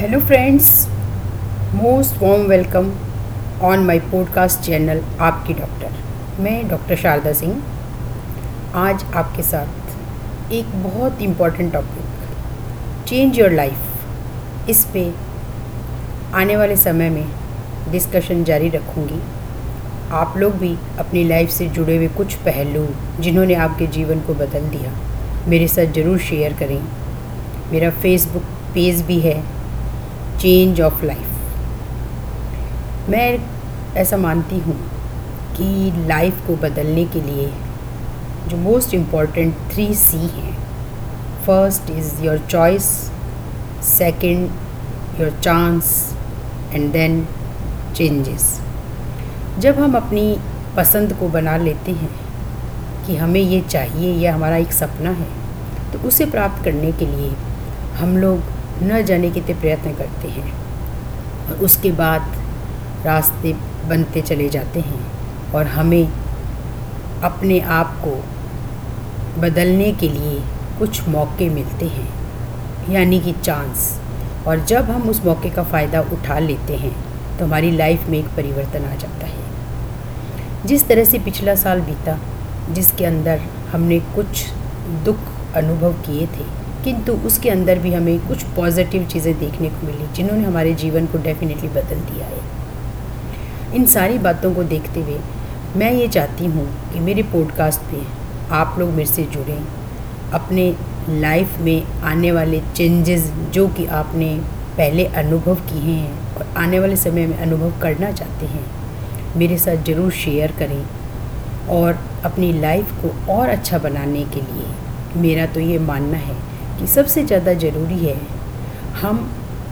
Hello friends most warm welcome on my podcast channel आपकी doctor मैं doctor Sharda Singh. आज आपके साथ एक बहुत important topic change your life इस पे आने वाले समय में डिस्कशन जारी रखूँगी। आप लोग भी अपनी लाइफ से जुड़े हुए कुछ पहलू जिन्होंने आपके जीवन को बदल दिया, मेरे साथ ज़रूर शेयर करें। मेरा फेसबुक पेज भी है। चेंज ऑफ़ लाइफ मैं ऐसा मानती हूँ कि लाइफ को बदलने के लिए जो मोस्ट इंपॉर्टेंट थ्री सी हैं first is your choice second your chance and then changes जब हम अपनी पसंद को बना लेते हैं कि हमें ये चाहिए यह हमारा एक सपना है तो उसे प्राप्त करने के लिए हम लोग न जाने के कितने प्रयत्न करते हैं और उसके बाद रास्ते बनते चले जाते हैं और हमें अपने आप को बदलने के लिए कुछ मौके मिलते हैं, यानी कि चांस और जब हम उस मौके का फ़ायदा उठा लेते हैं तो हमारी लाइफ में एक परिवर्तन आ जाता है। जिस तरह से पिछला साल बीता, जिसके अंदर हमने कुछ दुख अनुभव किए थे किंतु उसके अंदर भी हमें कुछ पॉजिटिव चीज़ें देखने को मिली, जिन्होंने हमारे जीवन को डेफिनेटली बदल दिया है। इन सारी बातों को देखते हुए मैं ये चाहती हूँ कि मेरे पॉडकास्ट पे आप लोग मेरे से जुड़ें, अपने लाइफ में आने वाले चेंजेस जो कि आपने पहले अनुभव किए हैं और आने वाले समय में अनुभव करना चाहते हैं, मेरे साथ ज़रूर शेयर करें और अपनी लाइफ को और अच्छा बनाने के लिए मेरा तो ये मानना है कि सबसे ज़्यादा ज़रूरी है, हम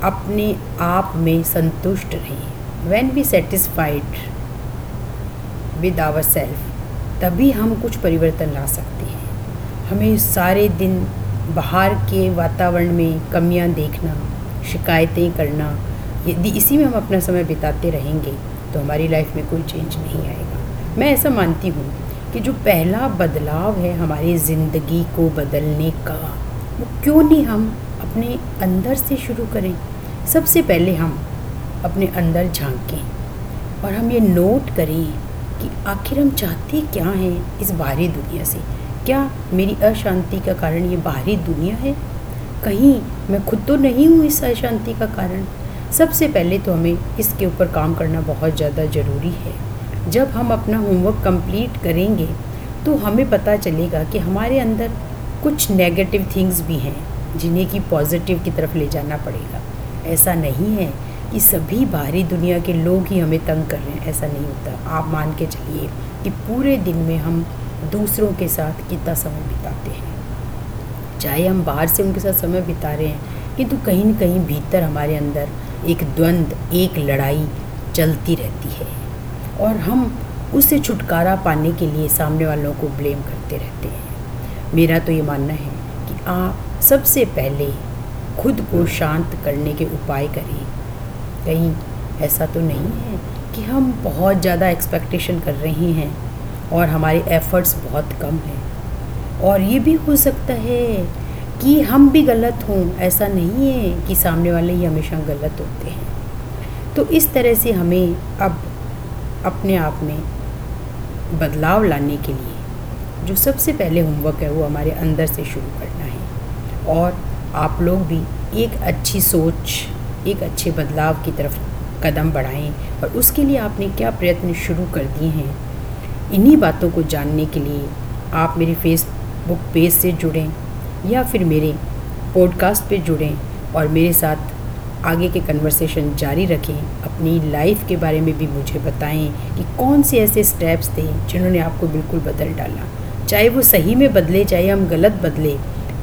अपने आप में संतुष्ट रहें। When be satisfied with our self तभी हम कुछ परिवर्तन ला सकते हैं। हमें सारे दिन बाहर के वातावरण में कमियाँ देखना, शिकायतें करना, यदि इसी में हम अपना समय बिताते रहेंगे तो हमारी लाइफ में कोई चेंज नहीं आएगा। मैं ऐसा मानती हूँ कि जो पहला बदलाव है हमारी ज़िंदगी को बदलने का वो क्यों नहीं हम अपने अंदर से शुरू करें? सबसे पहले हम अपने अंदर झांकें और हम ये नोट करें कि आखिर हम चाहते क्या हैं इस बाहरी दुनिया से। क्या मेरी अशांति का कारण ये बाहरी दुनिया है? कहीं मैं खुद तो नहीं हूँ इस अशांति का कारण। सबसे पहले तो हमें इसके ऊपर काम करना बहुत ज़्यादा ज़रूरी है। जब हम अपना होमवर्क कंप्लीट करेंगे तो हमें पता चलेगा कि हमारे अंदर कुछ नेगेटिव थिंग्स भी हैं, जिन्हें कि पॉजिटिव की तरफ़ ले जाना पड़ेगा। ऐसा नहीं है कि सभी बाहरी दुनिया के लोग ही हमें तंग कर रहे हैं, ऐसा नहीं होता। आप मान के चलिए कि पूरे दिन में हम दूसरों के साथ कितना समय बिताते हैं। चाहे हम बाहर से उनके साथ समय बिता रहे हैं, किंतु कहीं ना कहीं भीतर हमारे अंदर एक द्वंद्व एक लड़ाई चलती रहती है। और हम उससे छुटकारा पाने के लिए सामने वालों को ब्लेम करते रहते हैं। मेरा तो ये मानना है कि आप सबसे पहले खुद को शांत करने के उपाय करें। कहीं ऐसा तो नहीं है कि हम बहुत ज़्यादा एक्सपेक्टेशन कर रहे हैं और हमारे एफ़र्ट्स बहुत कम हैं। और ये भी हो सकता है कि हम भी गलत हों, ऐसा नहीं है कि सामने वाले ही हमेशा गलत होते हैं। तो इस तरह से हमें अब अपने आप में बदलाव लाने के लिए जो सबसे पहले होमवर्क है वो हमारे अंदर से शुरू करना है। और आप लोग भी एक अच्छी सोच, एक अच्छे बदलाव की तरफ़ कदम बढ़ाएँ और उसके लिए आपने क्या प्रयत्न शुरू कर दिए हैं, इन्हीं बातों को जानने के लिए आप मेरे फेसबुक पेज से जुड़ें या फिर मेरे पॉडकास्ट पे जुड़ें और मेरे साथ आगे के कन्वर्सेशन जारी रखें। अपनी लाइफ के बारे में भी मुझे बताएँ कि कौन से ऐसे स्टेप्स थे जिन्होंने आपको बिल्कुल बदल डाला। चाहे वो सही में बदले चाहे हम गलत बदले,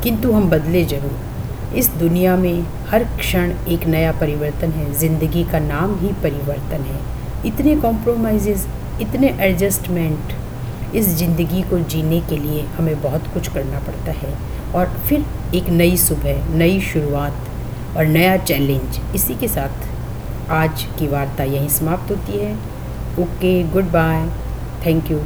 किंतु हम बदले ज़रूर। इस दुनिया में हर क्षण एक नया परिवर्तन है, ज़िंदगी का नाम ही परिवर्तन है। इतने कॉम्प्रोमाइज़ इतने एडजस्टमेंट इस ज़िंदगी को जीने के लिए हमें बहुत कुछ करना पड़ता है। और फिर एक नई सुबह, नई शुरुआत और नया चैलेंज इसी के साथ आज की वार्ता यहीं समाप्त होती है। Okay goodbye thank you